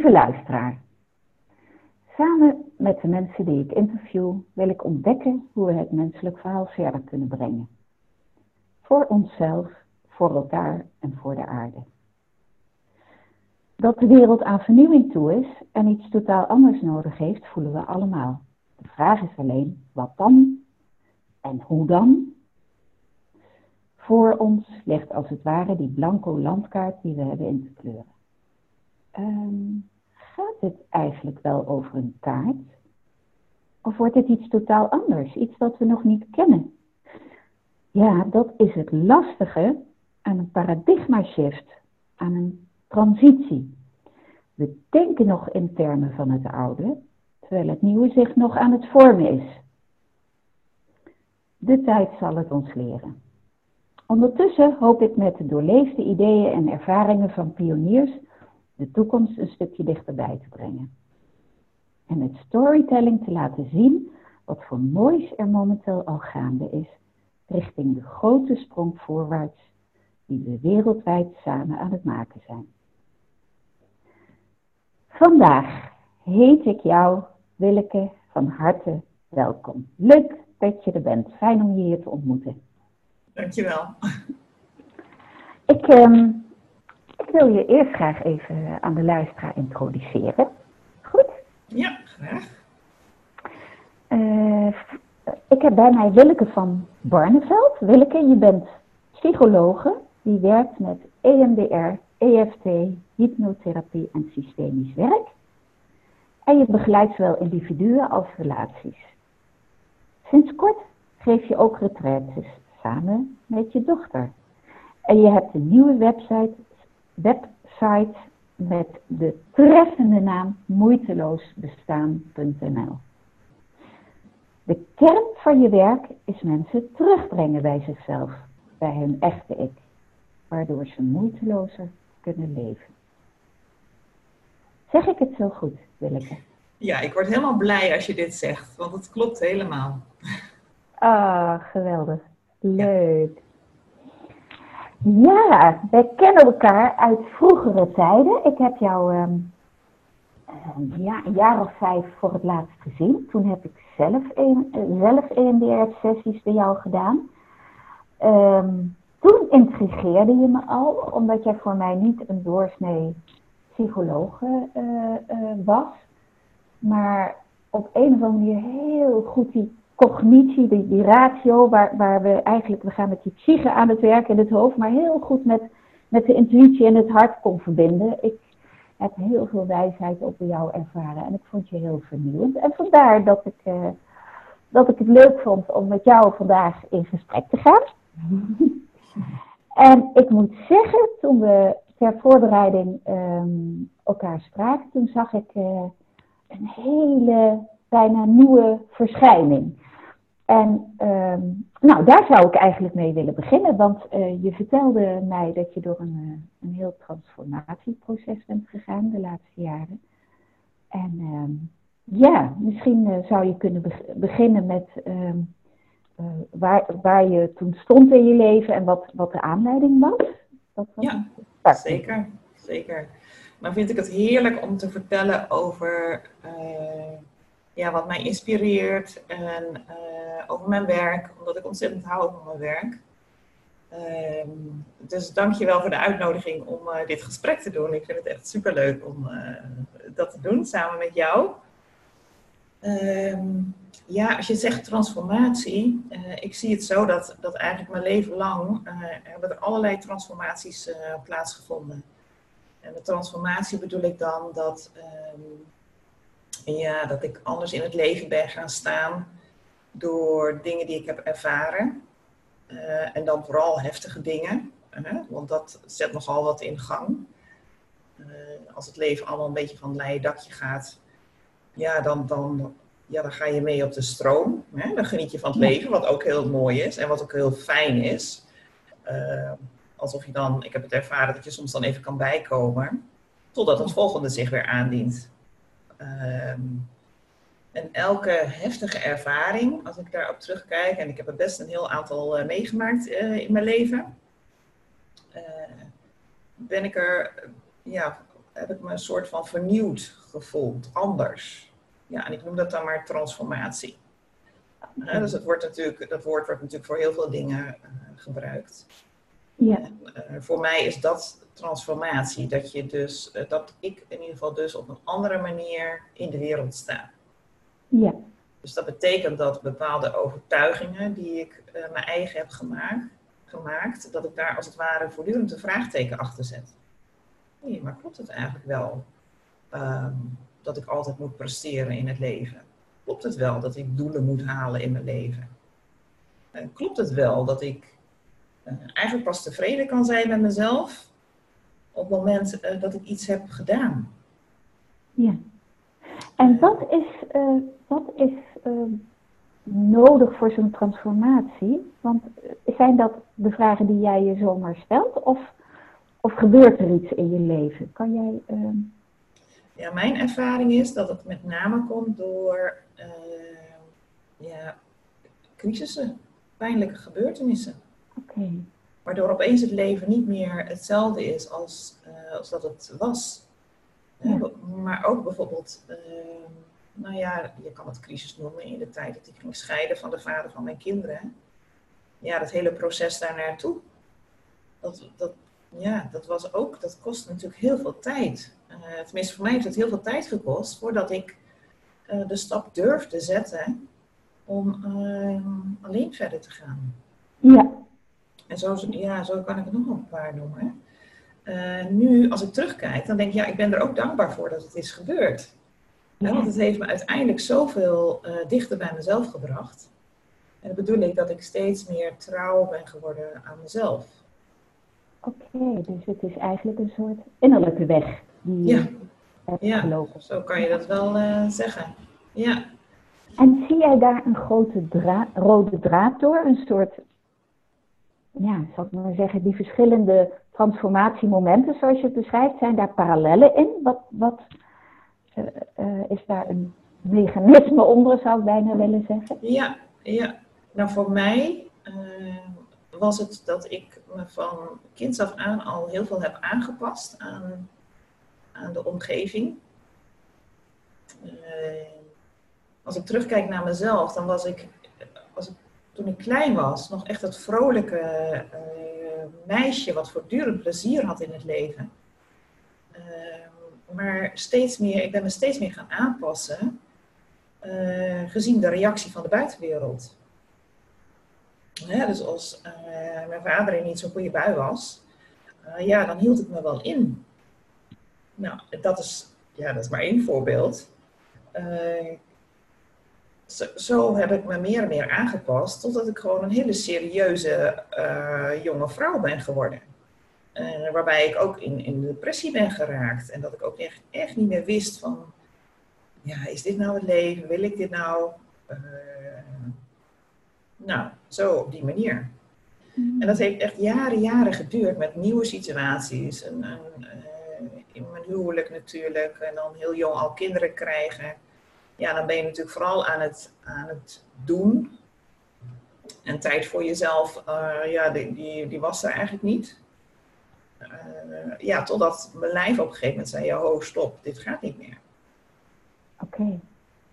Lieve luisteraar, samen met de mensen die ik interview wil ik ontdekken hoe we het menselijk verhaal verder kunnen brengen. Voor onszelf, voor elkaar en voor de aarde. Dat de wereld aan vernieuwing toe is en iets totaal anders nodig heeft, voelen we allemaal. De vraag is alleen, wat dan? En hoe dan? Voor ons ligt als het ware die blanco landkaart die we hebben in te kleuren. Gaat het eigenlijk wel over een kaart? Of wordt het iets totaal anders, iets dat we nog niet kennen? Ja, dat is het lastige aan een paradigma shift, aan een transitie. We denken nog in termen van het oude, terwijl het nieuwe zich nog aan het vormen is. De tijd zal het ons leren. Ondertussen hoop ik met de doorleefde ideeën en ervaringen van pioniers de toekomst een stukje dichterbij te brengen. En met storytelling te laten zien wat voor moois er momenteel al gaande is, richting de grote sprong voorwaarts die we wereldwijd samen aan het maken zijn. Vandaag heet ik jou, Willeke, van harte welkom. Leuk dat je er bent. Fijn om je hier te ontmoeten. Dankjewel. Ik, um, ik wil je eerst graag even aan de luisteraar introduceren. Goed? Ja, graag. Uh, ik heb bij mij Willeke van Barneveld. Willeke, je bent psychologe die werkt met EMDR, EFT, hypnotherapie en systemisch werk. En je begeleidt zowel individuen als relaties. Sinds kort geef je ook retraites samen met je dochter. En je hebt een nieuwe website, website met de treffende naam moeiteloosbestaan.nl. De kern van je werk is mensen terugbrengen bij zichzelf, bij hun echte ik, waardoor ze moeitelozer kunnen leven. Zeg ik het zo goed, Willeke? Ja, ik word helemaal blij als je dit zegt, want het klopt helemaal. Ah, geweldig. Leuk. Ja, wij kennen elkaar uit vroegere tijden. Ik heb jou um, ja, een jaar of vijf voor het laatst gezien. Toen heb ik zelf, een, zelf EMDR-sessies bij jou gedaan. Um, toen intrigeerde je me al, omdat jij voor mij niet een doorsnee psycholoog uh, uh, was. Maar op een of andere manier heel goed die cognitie, die, die ratio, waar, waar we eigenlijk, we gaan met die psyche aan het werk in het hoofd, maar heel goed met, met de intuïtie en het hart kon verbinden. Ik heb heel veel wijsheid op jou ervaren en ik vond je heel vernieuwend. En vandaar dat ik, uh, dat ik het leuk vond om met jou vandaag in gesprek te gaan. en ik moet zeggen, toen we ter voorbereiding um, elkaar spraken, toen zag ik uh, een hele bijna nieuwe verschijning. En um, nou, daar zou ik eigenlijk mee willen beginnen, want uh, je vertelde mij dat je door een, uh, een heel transformatieproces bent gegaan de laatste jaren. En um, ja, misschien uh, zou je kunnen be beginnen met um, waar, waar je toen stond in je leven en wat, wat de aanleiding was. Dat was ja, zeker, zeker. Maar vind ik het heerlijk om te vertellen over ja, wat mij inspireert en uh, over mijn werk, omdat ik ontzettend hou van mijn werk. Um, dus dank je wel voor de uitnodiging om uh, dit gesprek te doen. Ik vind het echt superleuk om uh, dat te doen samen met jou. Um, ja, als je zegt transformatie, ik zie het zo dat, dat eigenlijk mijn leven lang hebben er allerlei transformaties plaatsgevonden. En met transformatie bedoel ik dan dat um, ja, dat ik anders in het leven ben gaan staan door dingen die ik heb ervaren. Uh, en dan vooral heftige dingen, uh, want dat zet nogal wat in gang. Uh, als het leven allemaal een beetje van een leien dakje gaat, ja, dan, dan, ja, dan ga je mee op de stroom. Hè? Dan geniet je van het leven, wat ook heel mooi is en wat ook heel fijn is. alsof je dan, ik heb het ervaren dat je soms dan even kan bijkomen, totdat het volgende zich weer aandient. Um, en elke heftige ervaring, als ik daarop terugkijk, en ik heb er best een heel aantal uh, meegemaakt uh, in mijn leven, uh, ben ik er ja, heb ik me een soort van vernieuwd gevoeld, anders. Ja, en ik noem dat dan maar transformatie. dus het wordt natuurlijk, dat woord wordt natuurlijk voor heel veel dingen gebruikt. Ja. En, voor mij is dat transformatie, dat, je dus, dat ik in ieder geval dus op een andere manier in de wereld sta. Ja. Dus dat betekent dat bepaalde overtuigingen die ik uh, mijn eigen heb gemaakt, gemaakt, dat ik daar als het ware voortdurend een vraagteken achter zet. Nee, maar klopt het eigenlijk wel um, dat ik altijd moet presteren in het leven? Klopt het wel dat ik doelen moet halen in mijn leven? Uh, klopt het wel dat ik uh, eigenlijk pas tevreden kan zijn met mezelf op het moment uh, dat ik iets heb gedaan? Ja. En wat is, wat is nodig voor zo'n transformatie? Want zijn dat de vragen die jij je zomaar stelt? Of, of gebeurt er iets in je leven? Kan jij. Uh... Ja, mijn ervaring is dat het met name komt door ja, crisissen, pijnlijke gebeurtenissen. Oké. Waardoor opeens het leven niet meer hetzelfde is als, uh, als dat het was. Ja. Maar ook bijvoorbeeld ehm, nou ja, je kan het crisis noemen in de tijd dat ik ging scheiden van de vader van mijn kinderen. Ja, dat hele proces daar naartoe. Dat, dat, ja, dat was ook, dat kost natuurlijk heel veel tijd. Uh, tenminste, voor mij heeft het heel veel tijd gekost voordat ik de stap durfde zetten om alleen verder te gaan. Ja. En zo, ja, zo kan ik het nog een paar noemen. nu, als ik terugkijk, dan denk ik, ja, ik ben er ook dankbaar voor dat het is gebeurd. Ja, want het heeft me uiteindelijk zoveel uh, dichter bij mezelf gebracht. En dat bedoel ik dat ik steeds meer trouw ben geworden aan mezelf. Oké, dus het is eigenlijk een soort innerlijke weg die ja. ja, gelopen. zo kan je dat wel uh, zeggen. Ja. En zie jij daar een grote dra rode draad door? Een soort, ja, zal ik maar zeggen, die verschillende transformatiemomenten zoals je het beschrijft, zijn daar parallellen in? Wat, wat, uh, is daar een mechanisme onder, zou ik bijna willen zeggen? Ja, ja. nou voor mij uh, was het dat ik me van kinds af aan al heel veel heb aangepast aan, aan de omgeving. Als ik terugkijk naar mezelf, dan was ik toen ik klein was, nog echt het vrolijke meisje wat voortdurend plezier had in het leven maar steeds meer, ik ben me steeds meer gaan aanpassen, uh, gezien de reactie van de buitenwereld. dus als uh, mijn vader in niet zo'n goede bui was, ja, dan hield ik me wel in. Nou, dat is, ja, dat is maar één voorbeeld. Zo, zo, heb ik me meer en meer aangepast, totdat ik gewoon een hele serieuze jonge vrouw ben geworden. Uh, waarbij ik ook in, in depressie ben geraakt. En dat ik ook echt, echt niet meer wist van, ja, is dit nou het leven? Wil ik dit nou? Uh, nou, zo op die manier. En dat heeft echt jaren, jaren geduurd met nieuwe situaties. En, en, in mijn huwelijk natuurlijk. En dan heel jong al kinderen krijgen. Ja, dan ben je natuurlijk vooral aan het, aan het doen. En tijd voor jezelf, ja, die, die, die was er eigenlijk niet. Uh, ja, totdat mijn lijf op een gegeven moment zei, ja, ho, stop, dit gaat niet meer. Oké.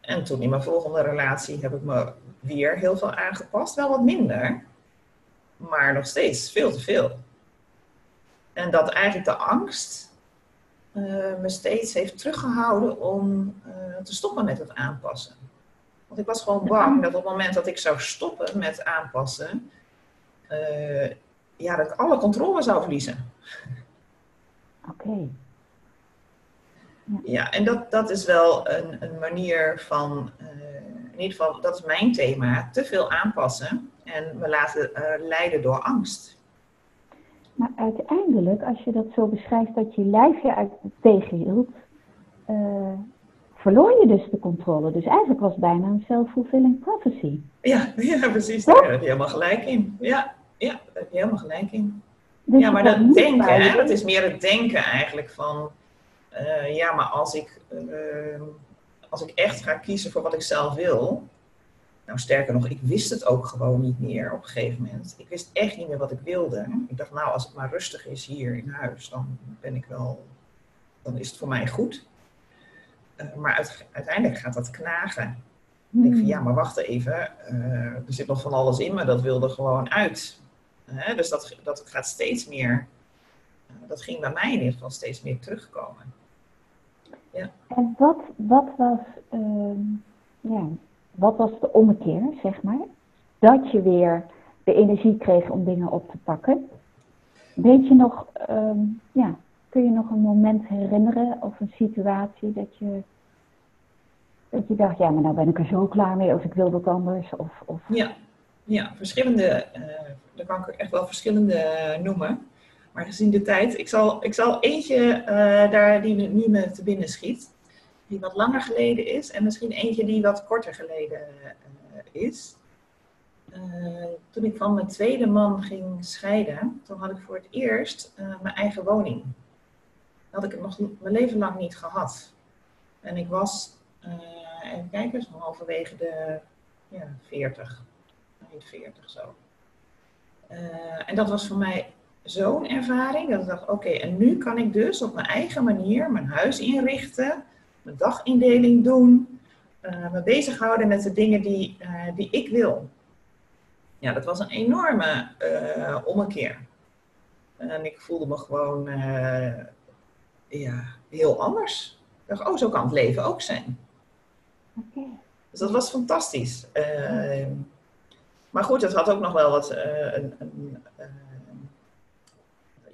En toen in mijn volgende relatie heb ik me weer heel veel aangepast. Wel wat minder, maar nog steeds veel te veel. En dat eigenlijk de angst uh, me steeds heeft teruggehouden om uh, te stoppen met het aanpassen. Want ik was gewoon bang dat op het moment dat ik zou stoppen met aanpassen, ja, dat ik alle controle zou verliezen. Oké. Ja. ja. en dat, dat is wel een, een manier van, in ieder geval, dat is mijn thema, te veel aanpassen en me laten leiden door angst. Maar uiteindelijk, als je dat zo beschrijft dat je lijf je uit tegenhield, uh, verloor je dus de controle. Dus eigenlijk was het bijna een self-fulfilling prophecy. Ja, ja precies. Daar heb je helemaal gelijk in. Ja, ja, daar heb je helemaal gelijk in. Dus ja, maar dat denken, hè, dat is meer het denken eigenlijk van, uh, ja, maar als ik, uh, als ik echt ga kiezen voor wat ik zelf wil, nou sterker nog, ik wist het ook gewoon niet meer op een gegeven moment. Ik wist echt niet meer wat ik wilde. Ik dacht, nou, als het maar rustig is hier in huis, dan ben ik wel, dan is het voor mij goed. Eh, maar uiteindelijk gaat dat knagen. Ik denk van ja, maar wacht even, eh, er zit nog van alles in, maar dat wilde gewoon uit. dus dat, dat gaat steeds meer, dat ging bij mij in ieder geval steeds meer terugkomen. Ja. En wat, wat, was, ehm, ja, wat was de ommekeer, zeg maar? Dat je weer de energie kreeg om dingen op te pakken. Weet je nog, ehm, ja, kun je nog een moment herinneren of een situatie dat je, dat je dacht, ja, maar nou ben ik er zo klaar mee of ik wil wat anders? Of, of... Ja. ja, verschillende, uh, daar kan ik echt wel verschillende noemen. Maar gezien de tijd, ik zal, ik zal eentje uh, daar die nu me te binnen schiet, die wat langer geleden is, en misschien eentje die wat korter geleden uh, is. Uh, toen ik van mijn tweede man ging scheiden, toen had ik voor het eerst mijn eigen woning. Had ik het nog mijn leven lang niet gehad. En ik was, even kijken, zo halverwege de ja, 40, eind 40 zo. en dat was voor mij zo'n ervaring dat ik dacht, oké, en nu kan ik dus op mijn eigen manier mijn huis inrichten, mijn dagindeling doen, uh, me bezighouden met de dingen die, uh, die ik wil. Ja, dat was een enorme uh, ommekeer. En ik voelde me gewoon ja, heel anders. Ik dacht, oh, zo kan het leven ook zijn. Okay. Dus dat was fantastisch. maar goed, het had ook nog wel wat een, een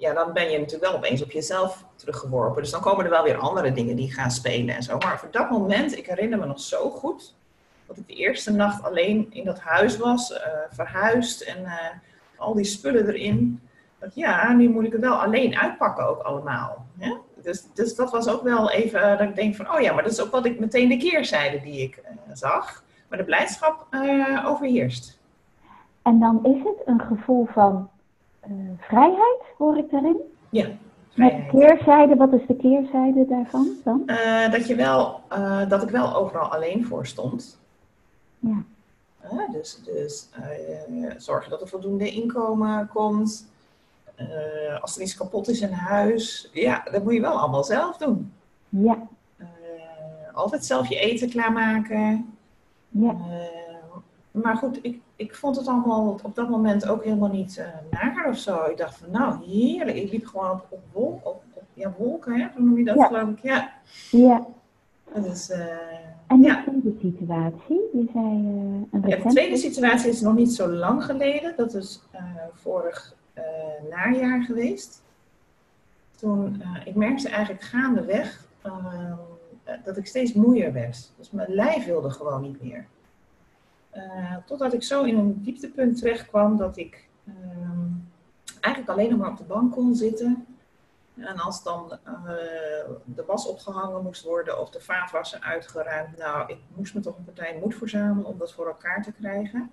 ja, dan ben je natuurlijk wel opeens op jezelf teruggeworpen. Dus dan komen er wel weer andere dingen die gaan spelen en zo. Maar voor dat moment, ik herinner me nog zo goed, dat ik de eerste nacht alleen in dat huis was, uh, verhuisd en uh, al die spullen erin. Dat ja, nu moet ik het wel alleen uitpakken ook allemaal. Hè? Dus, dus dat was ook wel even uh, dat ik denk van, oh ja, maar dat is ook wat ik meteen de keerzijde die ik zag. Maar de blijdschap overheerst. En dan is het een gevoel van vrijheid, hoor ik daarin. Ja. Met keerzijde, wat is de keerzijde daarvan dan? Uh, dat, je wel, uh, dat ik wel overal alleen voor stond. Ja. dus dus zorgen dat er voldoende inkomen komt. als er iets kapot is in huis, ja, dat moet je wel allemaal zelf doen. Ja. altijd zelf je eten klaarmaken. Ja. Maar goed, ik, ik vond het allemaal op dat moment ook helemaal niet uh, naar of zo. Ik dacht van nou, heerlijk. Ik liep gewoon op, op, wolk, op, op ja, wolken, hè? hoe noem je dat ja. geloof ik? Ja. ja. Dus, uh, en de ja. tweede situatie? Je zei uh, een ja, De tweede situatie is nog niet zo lang geleden. Dat is vorig najaar geweest. Toen, ik merkte eigenlijk gaandeweg dat ik steeds moeier werd. Dus mijn lijf wilde gewoon niet meer. Uh, totdat ik zo in een dieptepunt terecht kwam dat ik uh, eigenlijk alleen nog maar op de bank kon zitten. En als dan uh, de was opgehangen moest worden of de vaatwasser uitgeruimd, nou, ik moest me toch een partij moed verzamelen om dat voor elkaar te krijgen.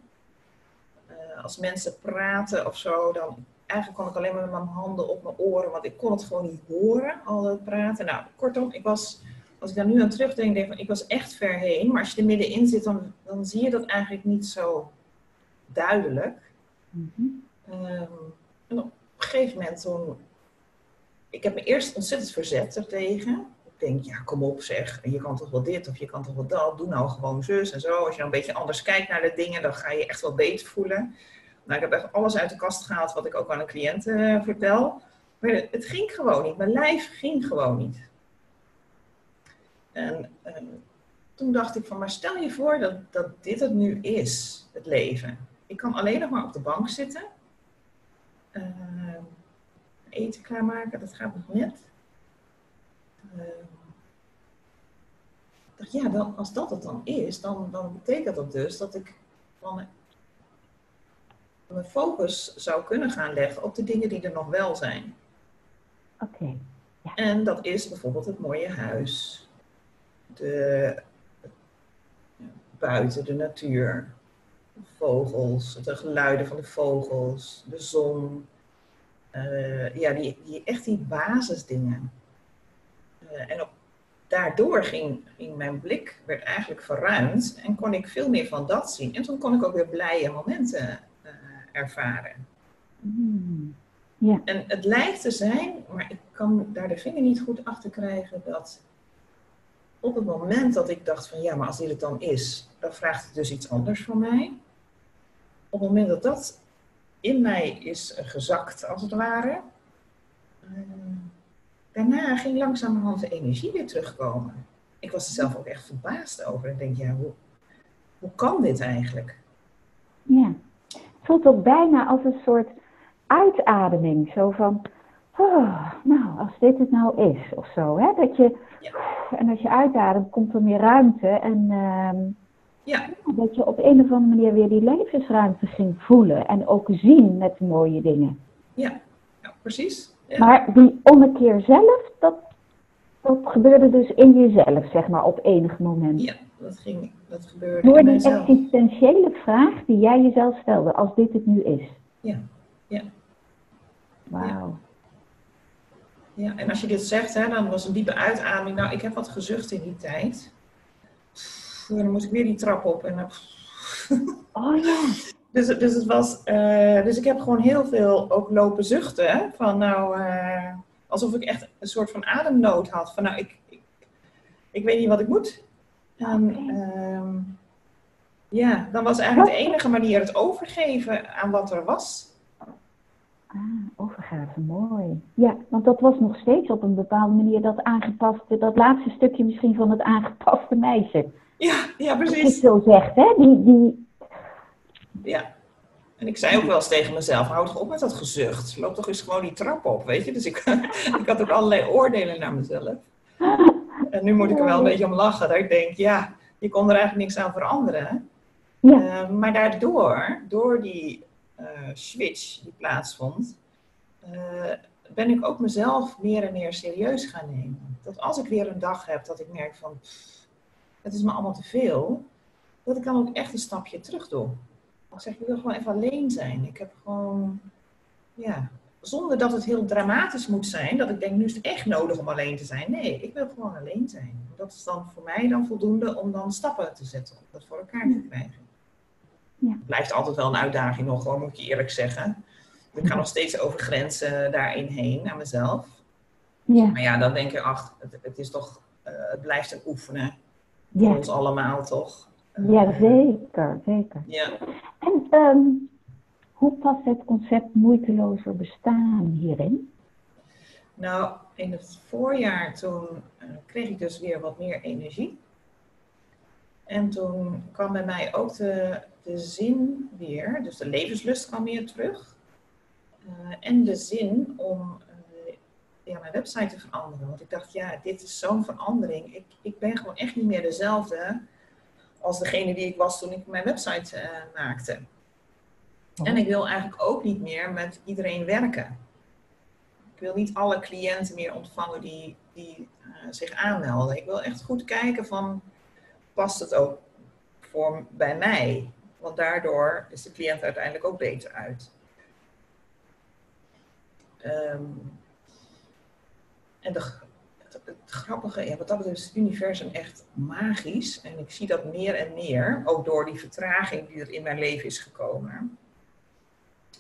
Uh, als mensen praten of zo, dan eigenlijk kon ik alleen maar met mijn handen op mijn oren, want ik kon het gewoon niet horen, al het praten. Nou, kortom, ik was als ik daar nu aan terugdenk, denk ik, ik was echt ver heen. Maar als je er middenin zit, dan, dan zie je dat eigenlijk niet zo duidelijk. Mm en op een gegeven moment toen... Ik heb me eerst ontzettend verzet ertegen. Ik denk, ja, kom op zeg. Je kan toch wel dit of je kan toch wel dat. Doe nou gewoon zus en zo. Als je dan een beetje anders kijkt naar de dingen, dan ga je echt wel beter voelen. Nou, ik heb echt alles uit de kast gehaald wat ik ook aan een cliënt uh, vertel. Maar het ging gewoon niet. Mijn lijf ging gewoon niet. En ehm, toen dacht ik van, maar stel je voor dat, dat dit het nu is, het leven. Ik kan alleen nog maar op de bank zitten. Ehm, eten klaarmaken, dat gaat nog net. Uh, dacht, ja, dan, als dat het dan is, dan, dan betekent dat dus dat ik van mijn focus zou kunnen gaan leggen op de dingen die er nog wel zijn. Oké. Ja. En dat is bijvoorbeeld het mooie huis, de, buiten, de natuur, vogels, de geluiden van de vogels, de zon. Uh, ja, die, die, echt die basisdingen. Uh, en op, daardoor ging, ging mijn blik, werd eigenlijk verruimd en kon ik veel meer van dat zien. En toen kon ik ook weer blije momenten uh, ervaren. Mm. Ja. En het lijkt te zijn, maar ik kan daar de vinger niet goed achter krijgen dat op het moment dat ik dacht van ja, maar als dit het dan is, dan vraagt het dus iets anders van mij. Op het moment dat dat in mij is gezakt, als het ware, uh, daarna ging langzamerhand de energie weer terugkomen. Ik was er zelf ook echt verbaasd over. Ik denk, ja, hoe, hoe kan dit eigenlijk? Ja, het voelt ook bijna als een soort uitademing. Zo van, oh, nou, als dit het nou is, of zo. Hè? Dat je, En als je uitademt, komt er meer ruimte. En uh, ja. dat je op een of andere manier weer die levensruimte ging voelen. En ook zien met de mooie dingen. Ja, ja precies. Maar die ommekeer zelf, dat, dat gebeurde dus in jezelf, zeg maar, op enig moment. Ja, dat, ging, dat gebeurde Door die existentiële vraag die jij jezelf stelde, als dit het nu is. Ja, ja. Wauw. Ja, en als je dit zegt, hè, dan was een diepe uitademing. Nou, ik heb wat gezucht in die tijd. dan moest ik weer die trap op. En dan... Oh ja. Dus, dus, het was, uh, dus ik heb gewoon heel veel ook lopen zuchten. Van nou, uh, alsof ik echt een soort van ademnood had. Van nou, ik, ik, ik weet niet wat ik moet. En, uh, ja, dan was eigenlijk de enige manier het overgeven aan wat er was. Ah, overgave, mooi. Ja, want dat was nog steeds op een bepaalde manier dat aangepaste, dat laatste stukje misschien van het aangepaste meisje. Ja, ja precies. Als je het zo zegt, hè? Die, die... Ja. En ik zei ook wel eens tegen mezelf, houd toch op met dat gezucht. Loop toch eens gewoon die trap op, weet je. Dus ik, ik had ook allerlei oordelen naar mezelf. En nu moet ik er wel een beetje om lachen. Dat ik denk, ja, je kon er eigenlijk niks aan veranderen. Ja. Uh, maar daardoor, door die switch die plaatsvond, uh, ben ik ook mezelf meer en meer serieus gaan nemen. Dat als ik weer een dag heb dat ik merk van, pff, het is me allemaal te veel, dat ik dan ook echt een stapje terug doe. Ik zeg, ik wil gewoon even alleen zijn. Ik heb gewoon, ja, zonder dat het heel dramatisch moet zijn, dat ik denk, nu is het echt nodig om alleen te zijn. Nee, ik wil gewoon alleen zijn. Dat is dan voor mij dan voldoende om dan stappen te zetten, om dat voor elkaar te krijgen. Ja. Blijft altijd wel een uitdaging nog, hoor, moet ik je eerlijk zeggen. Ik ga nog steeds over grenzen daarin heen, aan mezelf. Ja. Maar ja, dan denk je, ach, het, het is toch, uh, het blijft een oefenen. Ja. Voor ons allemaal, toch? Ja, zeker, zeker. Ja. En um, hoe past het concept moeitelozer bestaan hierin? Nou, in het voorjaar toen uh, kreeg ik dus weer wat meer energie. En toen kwam bij mij ook de, de zin weer, dus de levenslust kwam weer terug. Uh, en de zin om uh, ja, mijn website te veranderen. Want ik dacht, ja, dit is zo'n verandering. Ik, ik ben gewoon echt niet meer dezelfde als degene die ik was toen ik mijn website uh, maakte. Oh. En ik wil eigenlijk ook niet meer met iedereen werken. Ik wil niet alle cliënten meer ontvangen die, die zich aanmelden. Ik wil echt goed kijken van, past het ook voor, bij mij? Want daardoor is de cliënt uiteindelijk ook beter uit. Um, en de, het, het, grappige, ja, wat dat betreft is het universum echt magisch. En ik zie dat meer en meer, ook door die vertraging die er in mijn leven is gekomen.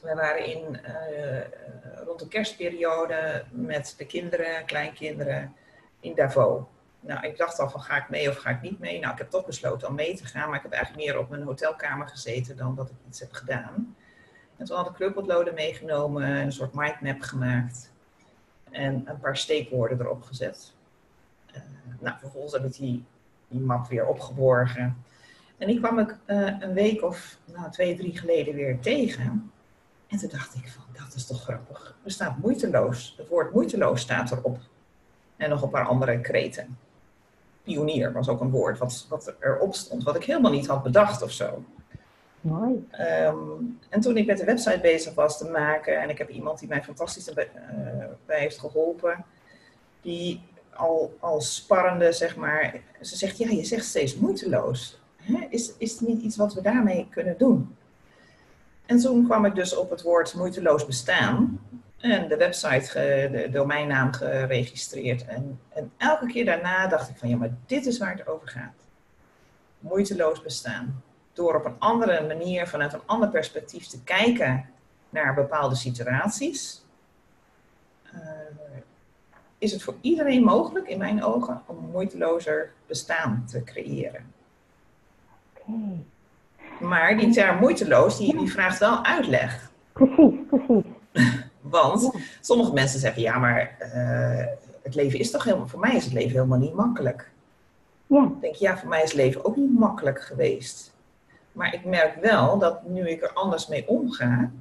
We waren in, uh, rond de kerstperiode met de kinderen, kleinkinderen, in Davos. Nou, ik dacht al van ga ik mee of ga ik niet mee? Nou, ik heb toch besloten om mee te gaan, maar ik heb eigenlijk meer op mijn hotelkamer gezeten dan dat ik iets heb gedaan. En toen had ik kleurpotloden meegenomen, een soort mindmap gemaakt en een paar steekwoorden erop gezet. Uh, nou, vervolgens heb ik die, die map weer opgeborgen. En die kwam ik uh, een week of nou, twee, drie geleden weer tegen. En toen dacht ik van, dat is toch grappig. Er staat moeiteloos. Het woord moeiteloos staat erop. En nog een paar andere kreten pionier was ook een woord wat, wat erop stond, wat ik helemaal niet had bedacht of zo. Mooi. Um, en toen ik met de website bezig was te maken, en ik heb iemand die mij fantastisch bij, uh, bij heeft geholpen, die al, al sparrende, zeg maar, ze zegt, ja, je zegt steeds moeiteloos. Hè? Is, is het niet iets wat we daarmee kunnen doen? En toen kwam ik dus op het woord moeiteloos bestaan. En de website, de domeinnaam geregistreerd. En, en elke keer daarna dacht ik van ja, maar dit is waar het over gaat. Moeiteloos bestaan. Door op een andere manier, vanuit een ander perspectief te kijken naar bepaalde situaties. Uh, is het voor iedereen mogelijk, in mijn ogen, om een moeitelozer bestaan te creëren. Maar die term moeiteloos, die, die vraagt wel uitleg. Precies. Want sommige mensen zeggen, ja, maar eh, het leven is toch helemaal, voor mij is het leven helemaal niet makkelijk. Ja, Ik denk, ja, voor mij is het leven ook niet makkelijk geweest. Maar ik merk wel dat nu ik er anders mee omga,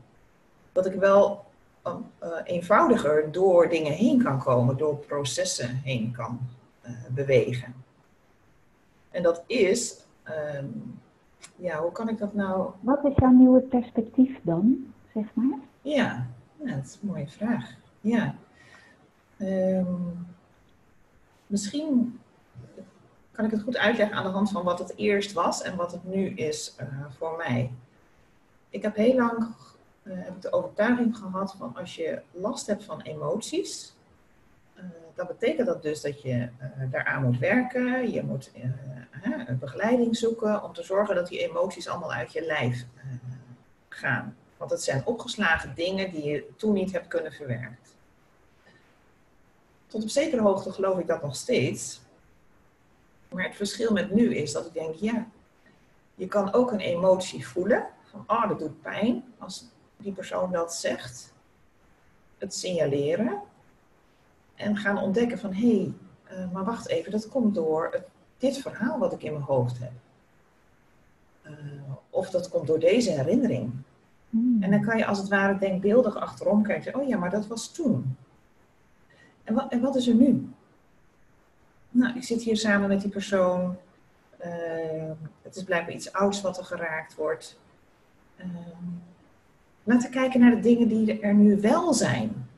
dat ik wel eh, eh, eenvoudiger door dingen heen kan komen, door processen heen kan eh, bewegen. En dat is, ehm, ja, hoe kan ik dat nou wat is jouw nieuwe perspectief dan, zeg maar? Ja, dat is een mooie vraag. Ja. Ehm, misschien kan ik het goed uitleggen aan de hand van wat het eerst was en wat het nu is eh, voor mij. Ik heb heel lang eh, heb de overtuiging gehad van als je last hebt van emoties, eh, dan betekent dat dus dat je daaraan moet werken. Je moet begeleiding zoeken om te zorgen dat die emoties allemaal uit je lijf gaan. Want het zijn opgeslagen dingen die je toen niet hebt kunnen verwerken. Tot op zekere hoogte geloof ik dat nog steeds. Maar het verschil met nu is dat ik denk, ja, je kan ook een emotie voelen. Van, oh, dat doet pijn als die persoon dat zegt. Het signaleren. En gaan ontdekken van, hé, hey, uh, maar wacht even, dat komt door dit verhaal wat ik in mijn hoofd heb. Uh, of dat komt door deze herinnering. Hmm. En dan kan je als het ware denkbeeldig achterom kijken. Oh ja, maar dat was toen. En wat, en wat is er nu? Nou, ik zit hier samen met die persoon. Uh, het is blijkbaar iets ouds wat er geraakt wordt. Uh, laten we kijken naar de dingen die er nu wel zijn.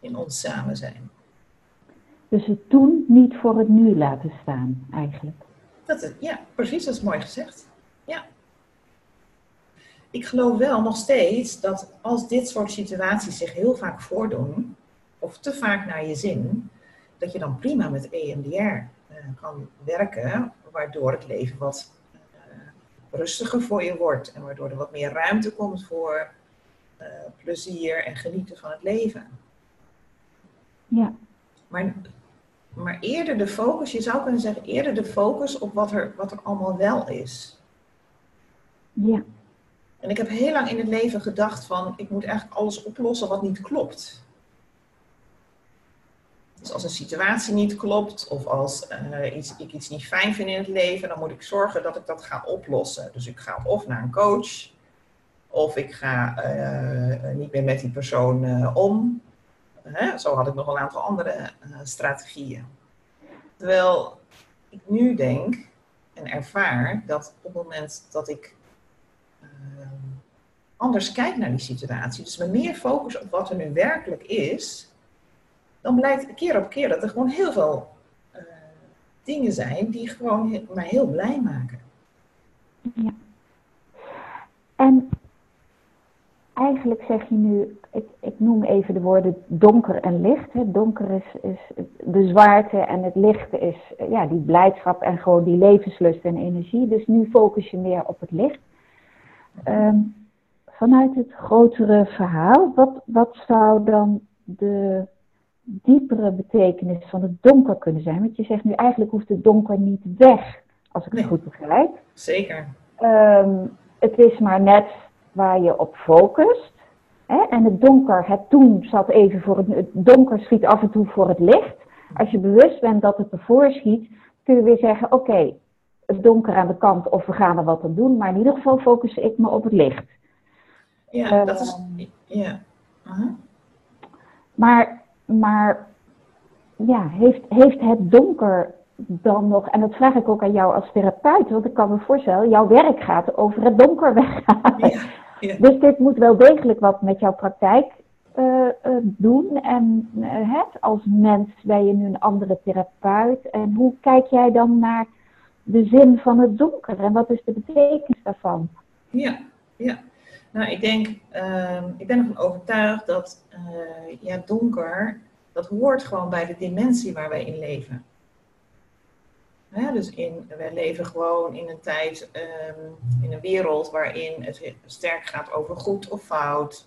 In ons samen zijn. Dus het toen niet voor het nu laten staan, eigenlijk. Dat is, ja, precies, dat is mooi gezegd. Ja. Ik geloof wel nog steeds dat als dit soort situaties zich heel vaak voordoen, of te vaak naar je zin, dat je dan prima met EMDR uh, kan werken, waardoor het leven wat uh, rustiger voor je wordt en waardoor er wat meer ruimte komt voor uh, plezier en genieten van het leven. Ja. Maar, maar eerder de focus, je zou kunnen zeggen, eerder de focus op wat er, wat er allemaal wel is. Ja. En ik heb heel lang in het leven gedacht van, ik moet eigenlijk alles oplossen wat niet klopt. Dus als een situatie niet klopt of als uh, iets, ik iets niet fijn vind in het leven, dan moet ik zorgen dat ik dat ga oplossen. Dus ik ga of naar een coach, of ik ga uh, niet meer met die persoon om. Zo had ik nog een aantal andere strategieën. Terwijl ik nu denk en ervaar dat op het moment dat ik anders kijk naar die situatie, dus me meer focus op wat er nu werkelijk is, dan blijkt keer op keer dat er gewoon heel veel uh, dingen zijn die gewoon he mij heel blij maken. Ja. En eigenlijk zeg je nu, ik, ik noem even de woorden donker en licht. Hè. Donker is, is de zwaarte en het licht is ja, die blijdschap en gewoon die levenslust en energie. Dus nu focus je meer op het licht. Um, vanuit het grotere verhaal, wat, wat zou dan de diepere betekenis van het donker kunnen zijn? Want je zegt nu eigenlijk hoeft het donker niet weg, als ik nee. het goed begrijp. Zeker. Um, het is maar net waar je op focust. Hè? En het donker, het toen zat even voor het, het donker schiet af en toe voor het licht. Als je bewust bent dat het ervoor schiet, kun je weer zeggen, oké, okay, het donker aan de kant of we gaan er wat aan doen. Maar in ieder geval focus ik me op het licht. Ja, uh, dat is. Ja. Uh -huh. Maar, maar ja, heeft, heeft het donker dan nog, en dat vraag ik ook aan jou als therapeut, want ik kan me voorstellen, jouw werk gaat over het donker. Ja, ja. Dus dit moet wel degelijk wat met jouw praktijk uh, uh, doen. En uh, als mens ben je nu een andere therapeut. En hoe kijk jij dan naar de zin van het donker en wat is de betekenis daarvan? Ja, ja. Nou, ik denk, uh, ik ben ervan overtuigd dat uh, ja, donker, dat hoort gewoon bij de dimensie waar wij in leven. Ja, dus in, wij leven gewoon in een tijd, um, in een wereld waarin het sterk gaat over goed of fout.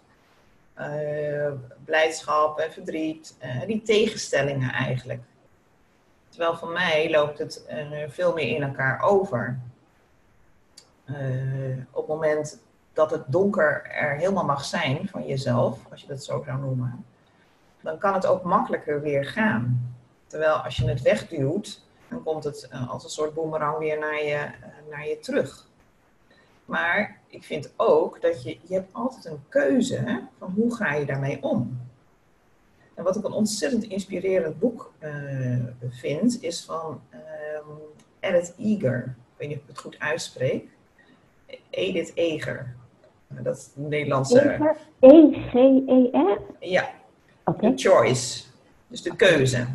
uh, blijdschap en verdriet, uh, die tegenstellingen eigenlijk. Terwijl voor mij loopt het veel meer in elkaar over. op het moment dat het donker er helemaal mag zijn van jezelf, als je dat zo zou noemen, dan kan het ook makkelijker weer gaan. Terwijl als je het wegduwt, dan komt het als een soort boemerang weer naar je, naar je terug. Maar ik vind ook dat je, je hebt altijd een keuze van hoe ga je daarmee om. En wat ik een ontzettend inspirerend boek uh, vind, is van um, Edith Eger. Ik weet niet of ik het goed uitspreek. Edith Eger. Nou, dat is de Nederlandse... E-G-E-R? Ja. Okay. The choice. Dus de keuze.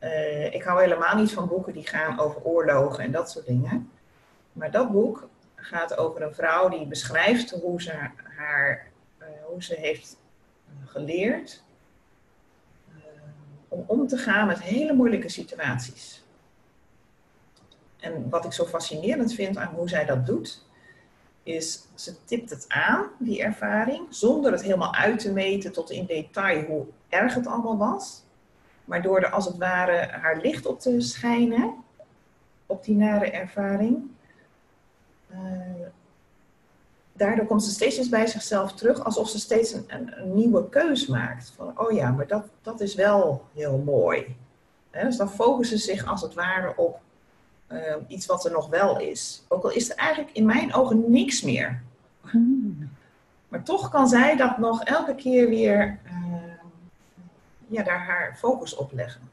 Uh, ik hou helemaal niet van boeken die gaan over oorlogen en dat soort dingen. Maar dat boek gaat over een vrouw die beschrijft hoe ze, haar, uh, hoe ze heeft geleerd om om te gaan met hele moeilijke situaties. En wat ik zo fascinerend vind aan hoe zij dat doet, is ze tipt het aan, die ervaring, zonder het helemaal uit te meten tot in detail hoe erg het allemaal was. Maar door er als het ware haar licht op te schijnen, op die nare ervaring, uh, daardoor komt ze steeds bij zichzelf terug, alsof ze steeds een, een, nieuwe keus maakt. Van, oh ja, maar dat, dat is wel heel mooi. dus dan focussen ze zich als het ware op uh, iets wat er nog wel is. Ook al is er eigenlijk in mijn ogen niks meer. Maar toch kan zij dat nog elke keer weer uh, ja, daar haar focus op leggen.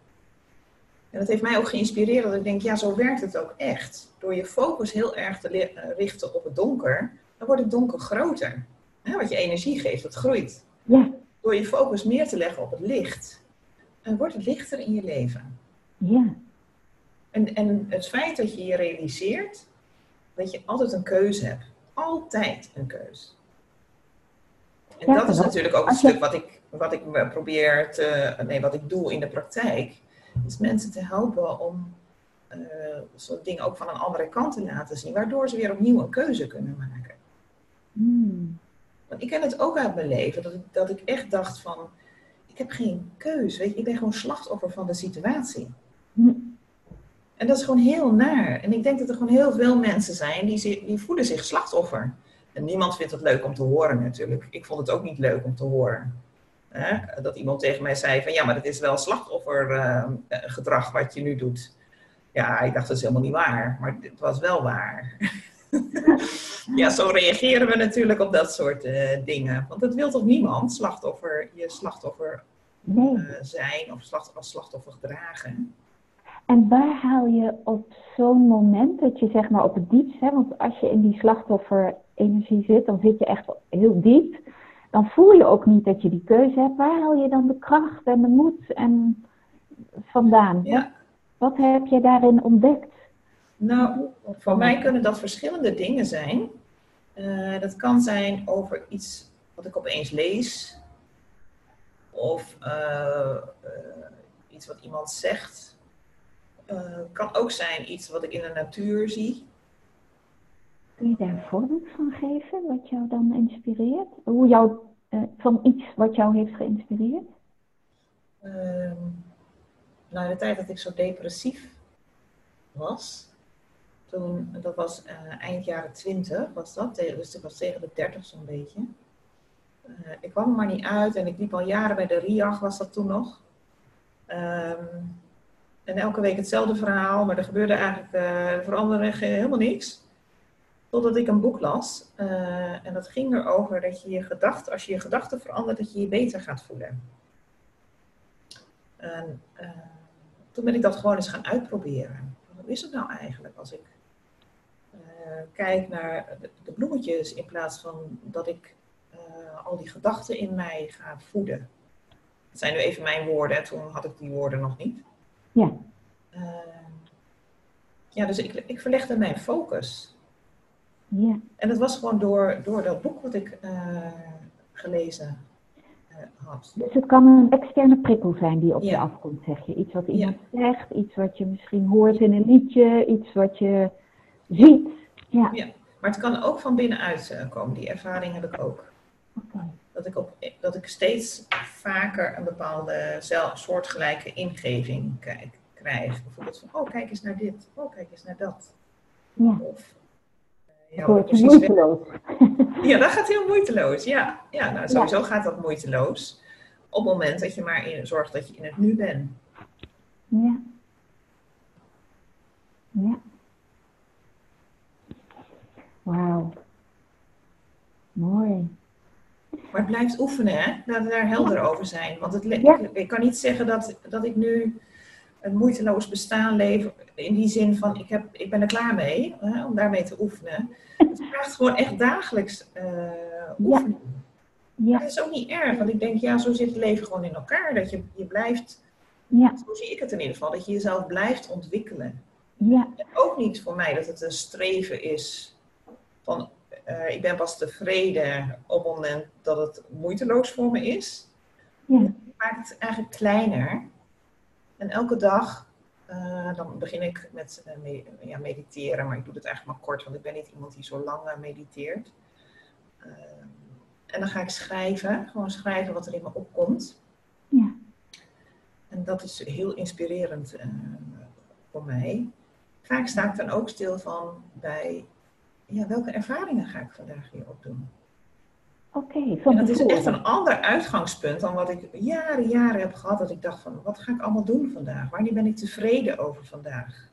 En dat heeft mij ook geïnspireerd dat ik denk, ja, zo werkt het ook echt. Door je focus heel erg te eh, richten op het donker, dan wordt het donker groter. wat je energie geeft, dat groeit. Ja. Door je focus meer te leggen op het licht, dan wordt het lichter in je leven. Ja. En, en het feit dat je je realiseert dat je altijd een keuze hebt. Altijd een keuze. En dat is natuurlijk ook een stuk wat ik, wat ik probeer te, nee, wat ik doe in de praktijk is mensen te helpen om uh, soort dingen ook van een andere kant te laten zien, waardoor ze weer opnieuw een keuze kunnen maken. Hmm. Want ik ken het ook uit mijn leven, dat ik, dat ik echt dacht van, ik heb geen keuze, weet je, ik ben gewoon slachtoffer van de situatie. Hmm. En dat is gewoon heel naar. En ik denk dat er gewoon heel veel mensen zijn die, die voelen zich slachtoffer. En niemand vindt het leuk om te horen natuurlijk. Ik vond het ook niet leuk om te horen. Hè? Dat iemand tegen mij zei van ja, maar het is wel slachtoffergedrag wat je nu doet. Ja, ik dacht dat is helemaal niet waar, maar het was wel waar. ja, zo reageren we natuurlijk op dat soort uh, dingen. Want dat wil toch niemand, slachtoffer, je slachtoffer nee. uh, zijn of slacht, als slachtoffer gedragen. En waar haal je op zo'n moment dat je zeg maar op het diepst, hè, want als je in die slachtofferenergie zit, dan zit je echt heel diep dan voel je ook niet dat je die keuze hebt. Waar haal je dan de kracht en de moed en vandaan? Ja. Wat, heb je daarin ontdekt? Nou, voor mij kunnen dat verschillende dingen zijn. Uh, dat kan zijn over iets wat ik opeens lees. Of uh, uh, iets wat iemand zegt. kan ook zijn iets wat ik in de natuur zie. Kun je daar een voorbeeld van geven, wat jou dan inspireert? Hoe jou, uh, van iets wat jou heeft geïnspireerd? Uh, nou, de tijd dat ik zo depressief was, toen, dat was uh, eind jaren twintig, was dat, dus ik was tegen de dertig zo'n beetje. Uh, ik kwam er maar niet uit en ik liep al jaren bij de RIAG, was dat toen nog. Um, en elke week hetzelfde verhaal, maar er gebeurde eigenlijk, uh, helemaal niks. Totdat ik een boek las. En dat ging erover dat je je gedachten, als je je gedachten verandert, dat je je beter gaat voelen. En toen ben ik dat gewoon eens gaan uitproberen. Hoe is het nou eigenlijk als ik kijk naar de, bloemetjes in plaats van dat ik al die gedachten in mij ga voeden? Dat zijn nu even mijn woorden, toen had ik die woorden nog niet. Ja. ja, dus ik, ik verlegde mijn focus. Ja. En dat was gewoon door, door dat boek wat ik gelezen had. Dus het kan een externe prikkel zijn die op je afkomt, zeg je. Iets wat iemand ja. zegt, iets wat je misschien hoort in een liedje, iets wat je ziet. Ja. ja. Maar het kan ook van binnenuit uh, komen. Die ervaring heb ik ook. Okay. dat ik, op, dat ik steeds vaker een bepaalde zelf, soortgelijke ingeving kijk, krijg. Bijvoorbeeld van, oh kijk eens naar dit, oh kijk eens naar dat. Ja. Of, uh, ja, moeiteloos. Ja, dat gaat heel moeiteloos. Ja, ja nou, sowieso gaat dat moeiteloos. Op het moment dat je maar in, zorgt dat je in het nu bent. Ja. Ja. Wauw. Mooi. Maar het blijft oefenen, hè? Laten we daar helder over zijn. Want het, ik, kan niet zeggen dat, dat ik nu een moeiteloos bestaan leef. In die zin van, ik, heb, ik ben er klaar mee hè, om daarmee te oefenen. Het vraagt gewoon echt dagelijks uh, oefenen. Ja. Dat is ook niet erg, want ik denk, ja, zo zit het leven gewoon in elkaar. Dat je, je blijft, ja. zo zie ik het in ieder geval, dat je jezelf blijft ontwikkelen. Ja. En ook niet voor mij dat het een streven is van uh, ik ben pas tevreden op het moment dat het moeiteloos voor me is. Ja. Ik maak het eigenlijk kleiner. En elke dag, uh, dan begin ik met uh, ja, mediteren, maar ik doe het eigenlijk maar kort, want ik ben niet iemand die zo lang mediteert. en dan ga ik schrijven, gewoon schrijven wat er in me opkomt. Ja. En dat is heel inspirerend voor mij. Vaak sta ik dan ook stil van bij ja, welke ervaringen ga ik vandaag weer opdoen? Oké, okay, dat is echt een ander uitgangspunt dan wat ik jaren, jaren heb gehad. Dat ik dacht van, wat ga ik allemaal doen vandaag? Wanneer ben ik tevreden over vandaag?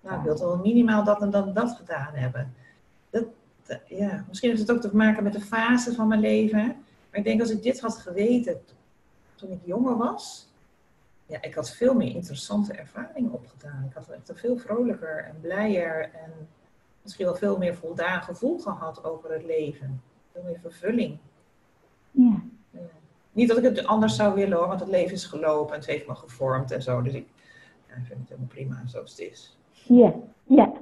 Nou, ik wil toch wel minimaal dat en dan dat gedaan hebben. Dat, ja, misschien heeft het ook te maken met de fase van mijn leven. Maar ik denk als ik dit had geweten toen ik jonger was, ja, ik had veel meer interessante ervaringen opgedaan. Ik had echt een veel vrolijker en blijer en misschien wel veel meer voldaan gevoel gehad over het leven. Veel meer vervulling. Ja. Niet dat ik het anders zou willen hoor, want het leven is gelopen en het heeft me gevormd en zo. Dus ik ja, vind het helemaal prima zoals het is. Ja, ja.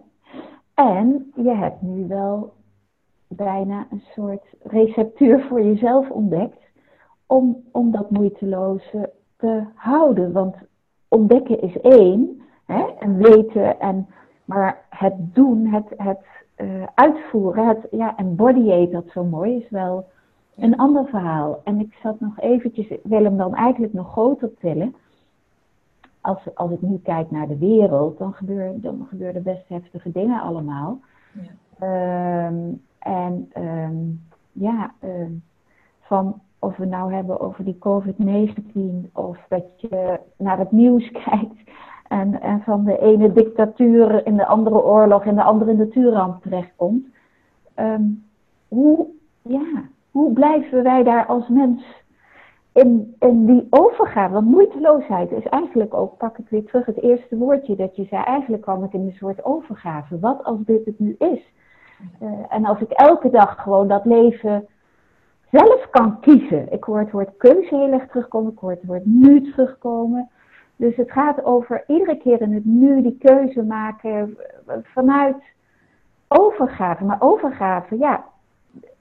En je hebt nu wel bijna een soort receptuur voor jezelf ontdekt om, om dat moeiteloze te houden. Want ontdekken is één, hè, en weten en maar het doen, het, het uh, uitvoeren, het ja, embodyen, dat zo mooi is wel een ander verhaal. En ik zat nog eventjes, ik wil hem dan eigenlijk nog groter tillen. Als, als ik nu kijk naar de wereld, dan, gebeuren dan gebeuren best heftige dingen allemaal. Ja. Ehm, en um, ja, ehm, van of we nou hebben over die COVID-19 of dat je naar het nieuws kijkt en, en van de ene dictatuur in de andere oorlog en de andere natuurramp terechtkomt. Um, hoe, ja, hoe blijven wij daar als mens in, in die overgave? Want moeiteloosheid is eigenlijk ook, pak ik weer terug, het eerste woordje dat je zei. Eigenlijk kwam ik in een soort overgave. Wat als dit het nu is? Uh, en als ik elke dag gewoon dat leven zelf kan kiezen. Ik hoor het woord keuze heel erg terugkomen, ik hoor het woord nu terugkomen. Dus het gaat over iedere keer in het nu die keuze maken vanuit overgave. Maar overgave, ja,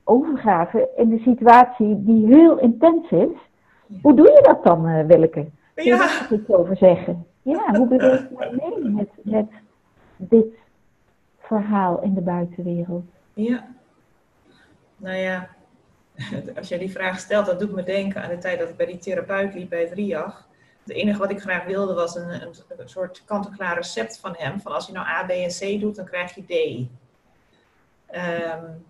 overgave in de situatie die heel intens is. Hoe doe je dat dan, uh, Willeke? Kun je daar iets over zeggen? Ja, hoe beweeg je mee met, met dit verhaal in de buitenwereld? Ja, nou ja, als jij die vraag stelt, dat doet me denken aan de tijd dat ik bij die therapeut liep bij het RIAG het enige wat ik graag wilde was een, een, soort kant-en-klaar recept van hem. Van als je nou A, B en C doet, dan krijg je D. Um,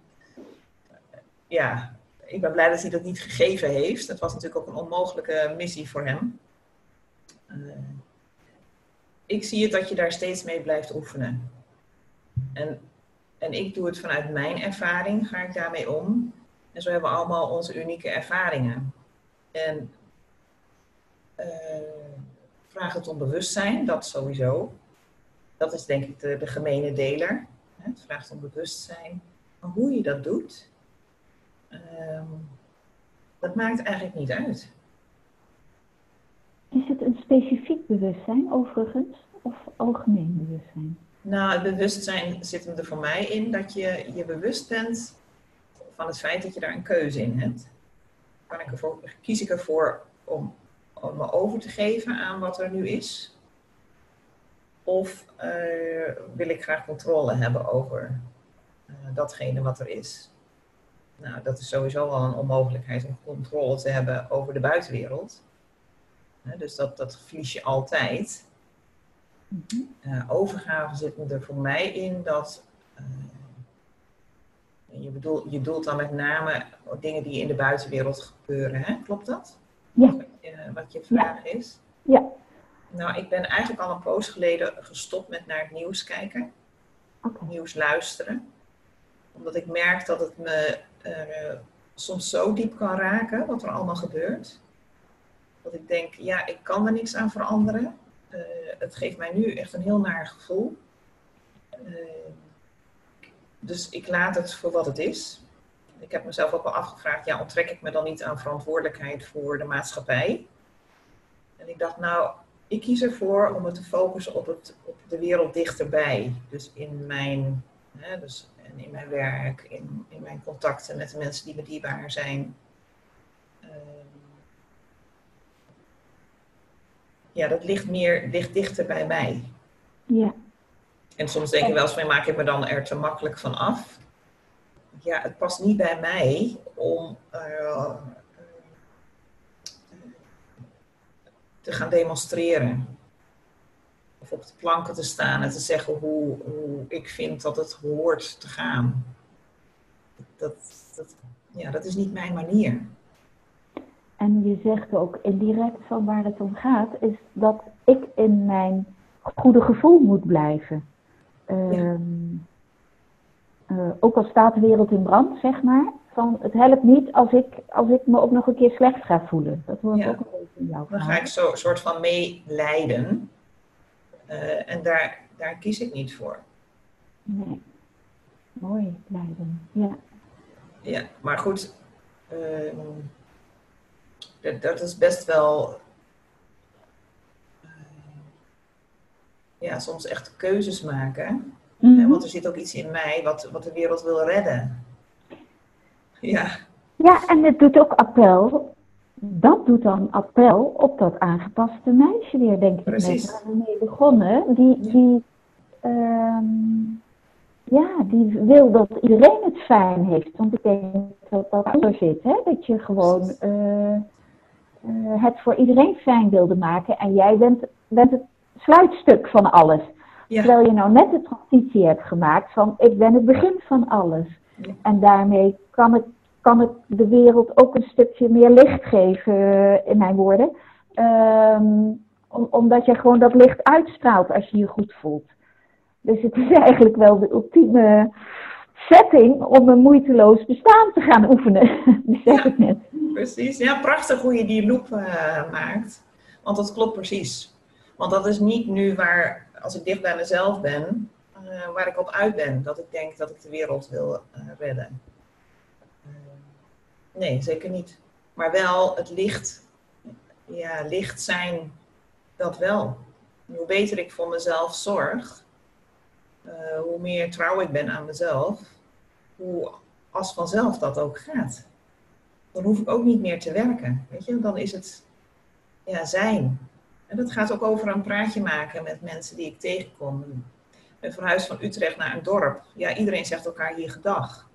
ja, ik ben blij dat hij dat niet gegeven heeft. Dat was natuurlijk ook een onmogelijke missie voor hem. Uh, ik zie het dat je daar steeds mee blijft oefenen. En, en ik doe het vanuit mijn ervaring, ga ik daarmee om. En zo hebben we allemaal onze unieke ervaringen. En vraag het om bewustzijn, dat sowieso. Dat is denk ik de, de gemene deler. Het vraagt om bewustzijn. Maar hoe je dat doet, uh, dat maakt eigenlijk niet uit. Is het een specifiek bewustzijn overigens of algemeen bewustzijn? Nou, het bewustzijn zit er voor mij in dat je je bewust bent van het feit dat je daar een keuze in hebt. Kan ik ervoor, kies ik ervoor om om me over te geven aan wat er nu is? Of uh, wil ik graag controle hebben over uh, datgene wat er is? Nou, dat is sowieso wel een onmogelijkheid om controle te hebben over de buitenwereld. dus dat, dat verlies je altijd. Uh, overgave zit er voor mij in dat. Uh, je, bedoel, je doelt dan met name dingen die in de buitenwereld gebeuren, hè? klopt dat? Ja. Wat je, wat je vraag is? Ja. Nou, ik ben eigenlijk al een poos geleden gestopt met naar het nieuws kijken, okay. nieuws luisteren. Omdat ik merk dat het me uh, soms zo diep kan raken wat er allemaal gebeurt. Dat ik denk, ja, ik kan er niks aan veranderen. Uh, het geeft mij nu echt een heel naar gevoel. Dus ik laat het voor wat het is. Ik heb mezelf ook wel afgevraagd, ja, onttrek ik me dan niet aan verantwoordelijkheid voor de maatschappij? En ik dacht, nou, ik kies ervoor om me te focussen op, het, op de wereld dichterbij. Dus in mijn, hè, dus in mijn werk, in, in mijn contacten met de mensen die me dierbaar zijn. Uh, ja, dat ligt meer, ligt dichter bij mij. Ja. En soms denk ik wel eens van, maak ik me dan er te makkelijk van af? Ja, het past niet bij mij om uh, te gaan demonstreren. Of op de planken te staan en te zeggen hoe, hoe ik vind dat het hoort te gaan. Dat, dat, ja, dat is niet mijn manier. En je zegt ook indirect van waar het om gaat, is dat ik in mijn goede gevoel moet blijven. Um, uh, ook al staat de wereld in brand, zeg maar. Van, het helpt niet als ik, als ik me ook nog een keer slecht ga voelen. Dat hoor ik Ja. ook een beetje in jouw Dan ga ik zo soort van meeleiden. Eh, en daar, daar kies ik niet voor. Nee. Mooi, lijden. Ja. Ja, maar goed, ehm, dat, dat is best wel. eh, ja, soms echt keuzes maken. Mhm. want er zit ook iets in mij wat, wat de wereld wil redden. Ja, Ja, en het doet ook appel. Dat doet dan appel op dat aangepaste meisje weer, denk ik. Precies. Waar we mee begonnen. Die, die, ehm, ja, die wil dat iedereen het fijn heeft. Want ik denk dat dat er zit, hè? Dat je gewoon eh, eh, het voor iedereen fijn wilde maken. En jij bent, bent het sluitstuk van alles. Ja, Terwijl je nou net de transitie hebt gemaakt van ik ben het begin van alles. Ja. En daarmee kan ik, kan ik de wereld ook een stukje meer licht geven, eh, in mijn woorden. Ehm, om, omdat je gewoon dat licht uitstraalt als je je goed voelt. Dus het is eigenlijk wel de ultieme setting om een moeiteloos bestaan te gaan oefenen. Dat zeg ik net. precies. Ja, prachtig hoe je die loop eh, maakt. Want dat klopt precies. Want dat is niet nu waar, als ik dicht bij mezelf ben, eh, waar ik op uit ben. Dat ik denk dat ik de wereld wil eh, redden. Eh, nee, zeker niet. Maar wel het licht, ja, licht zijn, dat wel. Hoe beter ik voor mezelf zorg, hoe meer trouw ik ben aan mezelf, hoe als vanzelf dat ook gaat. Dan hoef ik ook niet meer te werken. Weet je, dan is het ja, zijn. En dat gaat ook over een praatje maken met mensen die ik tegenkom. Ik ben verhuisd van Utrecht naar een dorp. Ja, iedereen zegt elkaar hier gedag.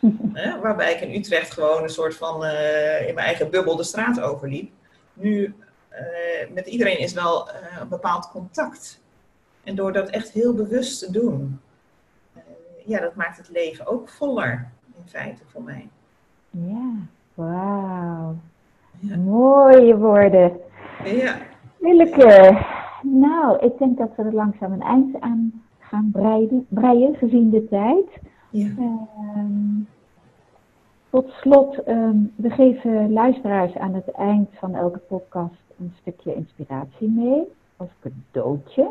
Waarbij ik in Utrecht gewoon een soort van eh, in mijn eigen bubbel de straat overliep. Nu, eh, met iedereen is wel eh, een bepaald contact. En door dat echt heel bewust te doen, ja, dat maakt het leven ook voller, in feite, voor mij. Ja, wauw. Ja. Mooie woorden. Ja, Willeke, nou, ik denk dat we er langzaam een eind aan gaan breiden, breien, gezien de tijd. ja. Ehm, tot slot, ehm, we geven luisteraars aan het eind van elke podcast een stukje inspiratie mee, als cadeautje.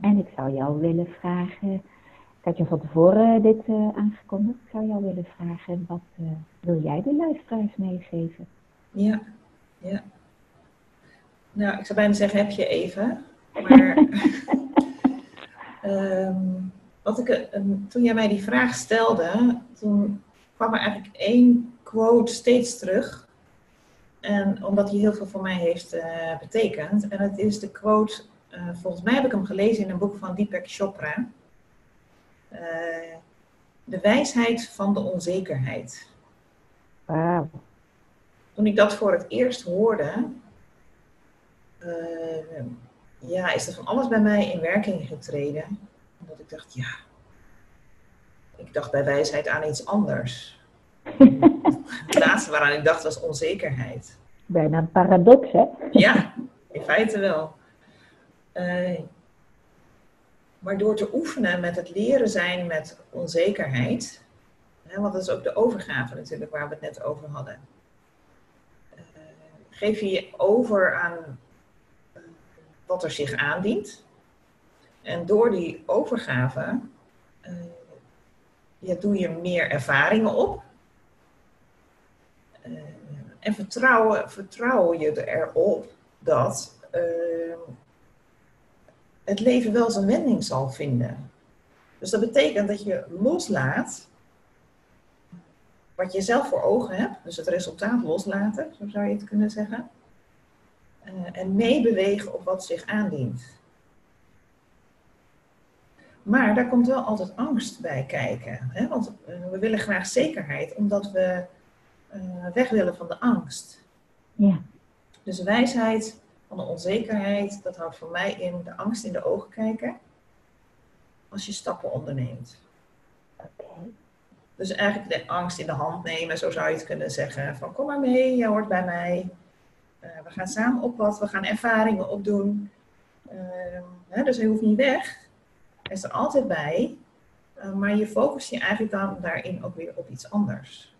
En ik zou jou willen vragen, ik had je van tevoren dit eh, aangekondigd, ik zou jou willen vragen, wat eh, wil jij de luisteraars meegeven? Ja, ja. Nou, ik zou bijna zeggen, heb je even. Maar ehm, wat ik, eh, toen jij mij die vraag stelde, toen kwam er eigenlijk één quote steeds terug. En omdat die heel veel voor mij heeft eh, betekend. En het is de quote, eh, volgens mij heb ik hem gelezen in een boek van Deepak Chopra. De wijsheid van de onzekerheid. Wauw. Toen ik dat voor het eerst hoorde, uh, ja, is er van alles bij mij in werking getreden. Omdat ik dacht, ja, ik dacht bij wijsheid aan iets anders. het laatste waaraan ik dacht was onzekerheid. Bijna een paradox, hè? ja, in feite wel. Uh, maar door te oefenen met het leren zijn met onzekerheid, hè, want dat is ook de overgave natuurlijk waar we het net over hadden, uh, geef je je over aan wat er zich aandient. En door die overgave ja, doe je meer ervaringen op. en vertrouwen, vertrouwen je erop dat het leven wel zijn wending zal vinden. Dus dat betekent dat je loslaat wat je zelf voor ogen hebt, dus het resultaat loslaten, zo zou je het kunnen zeggen. Uh, en meebewegen op wat zich aandient. Maar daar komt wel altijd angst bij kijken. Hè? Want uh, we willen graag zekerheid, omdat we uh, weg willen van de angst. Ja. Dus wijsheid van de onzekerheid, dat houdt voor mij in de angst in de ogen kijken als je stappen onderneemt. Okay. Dus eigenlijk de angst in de hand nemen, zo zou je het kunnen zeggen. Van kom maar mee, je hoort bij mij. Uh, we gaan samen op wat, we gaan ervaringen opdoen. Uh, hè, dus hij hoeft niet weg. Hij is er altijd bij. Uh, maar je focust je eigenlijk dan daarin ook weer op iets anders.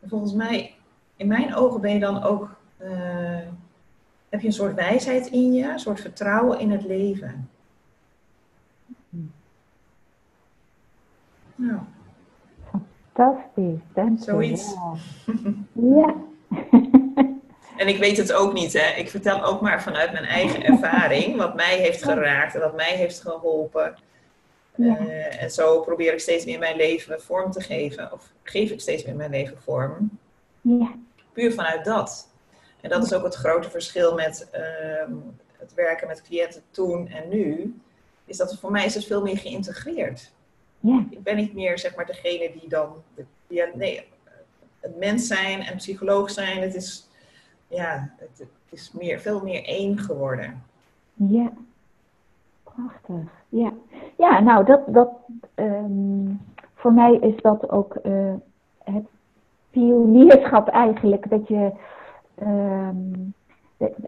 En volgens mij, in mijn ogen ben je dan ook uh, heb je een soort wijsheid in je, een soort vertrouwen in het leven. Nou. Fantastisch, dank Zoiets. Ja. En ik weet het ook niet, hè. Ik vertel ook maar vanuit mijn eigen ervaring, wat mij heeft geraakt en wat mij heeft geholpen. Ja. Uh, en zo probeer ik steeds meer mijn leven vorm te geven, of geef ik steeds meer mijn leven vorm. Ja. Puur vanuit dat. En dat is ook het grote verschil met ehm, het werken met cliënten toen en nu. Is dat voor mij is het veel meer geïntegreerd. Ja. Ik ben niet meer zeg maar degene die dan. Ja, nee, het mens zijn en psycholoog zijn, het is, ja, het, het is meer, veel meer één geworden. Ja, prachtig. Ja, ja nou, dat, dat, um, voor mij is dat ook uh, het pionierschap eigenlijk. Dat je um,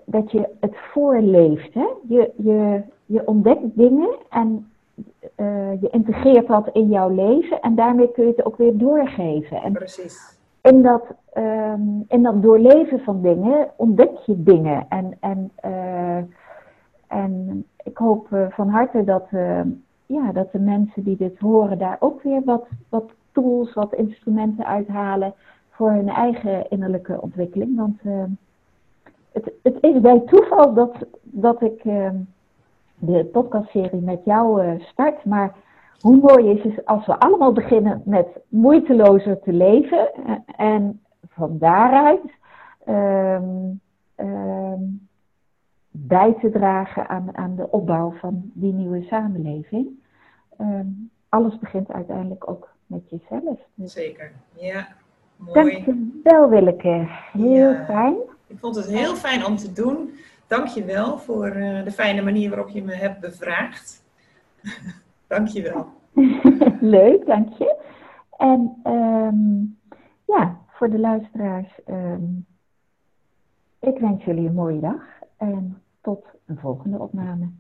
dat je het voorleeft. Hè? Je, je, je ontdekt dingen en uh, je integreert dat in jouw leven en daarmee kun je het ook weer doorgeven. En Precies. In dat, in dat doorleven van dingen ontdek je dingen. En, en, uh, en ik hoop uh, van harte dat, ja, dat de mensen die dit horen daar ook weer wat, wat tools, wat instrumenten uithalen voor hun eigen innerlijke ontwikkeling. Want het, het, is bij toeval dat, dat ik uh, de podcastserie met jou start. Maar hoe mooi is het als we allemaal beginnen met moeitelozer te leven. en van daaruit um, um, bij te dragen aan, aan de opbouw van die nieuwe samenleving. Um, alles begint uiteindelijk ook met jezelf. Dus Zeker, ja. Mooi. Dankjewel Willeke, heel ja. fijn. Ik vond het heel fijn om te doen. Dankjewel voor uh, de fijne manier waarop je me hebt bevraagd. Dankjewel. Leuk, dank je. En um, ja, voor de luisteraars, um, ik wens jullie een mooie dag en tot een volgende opname.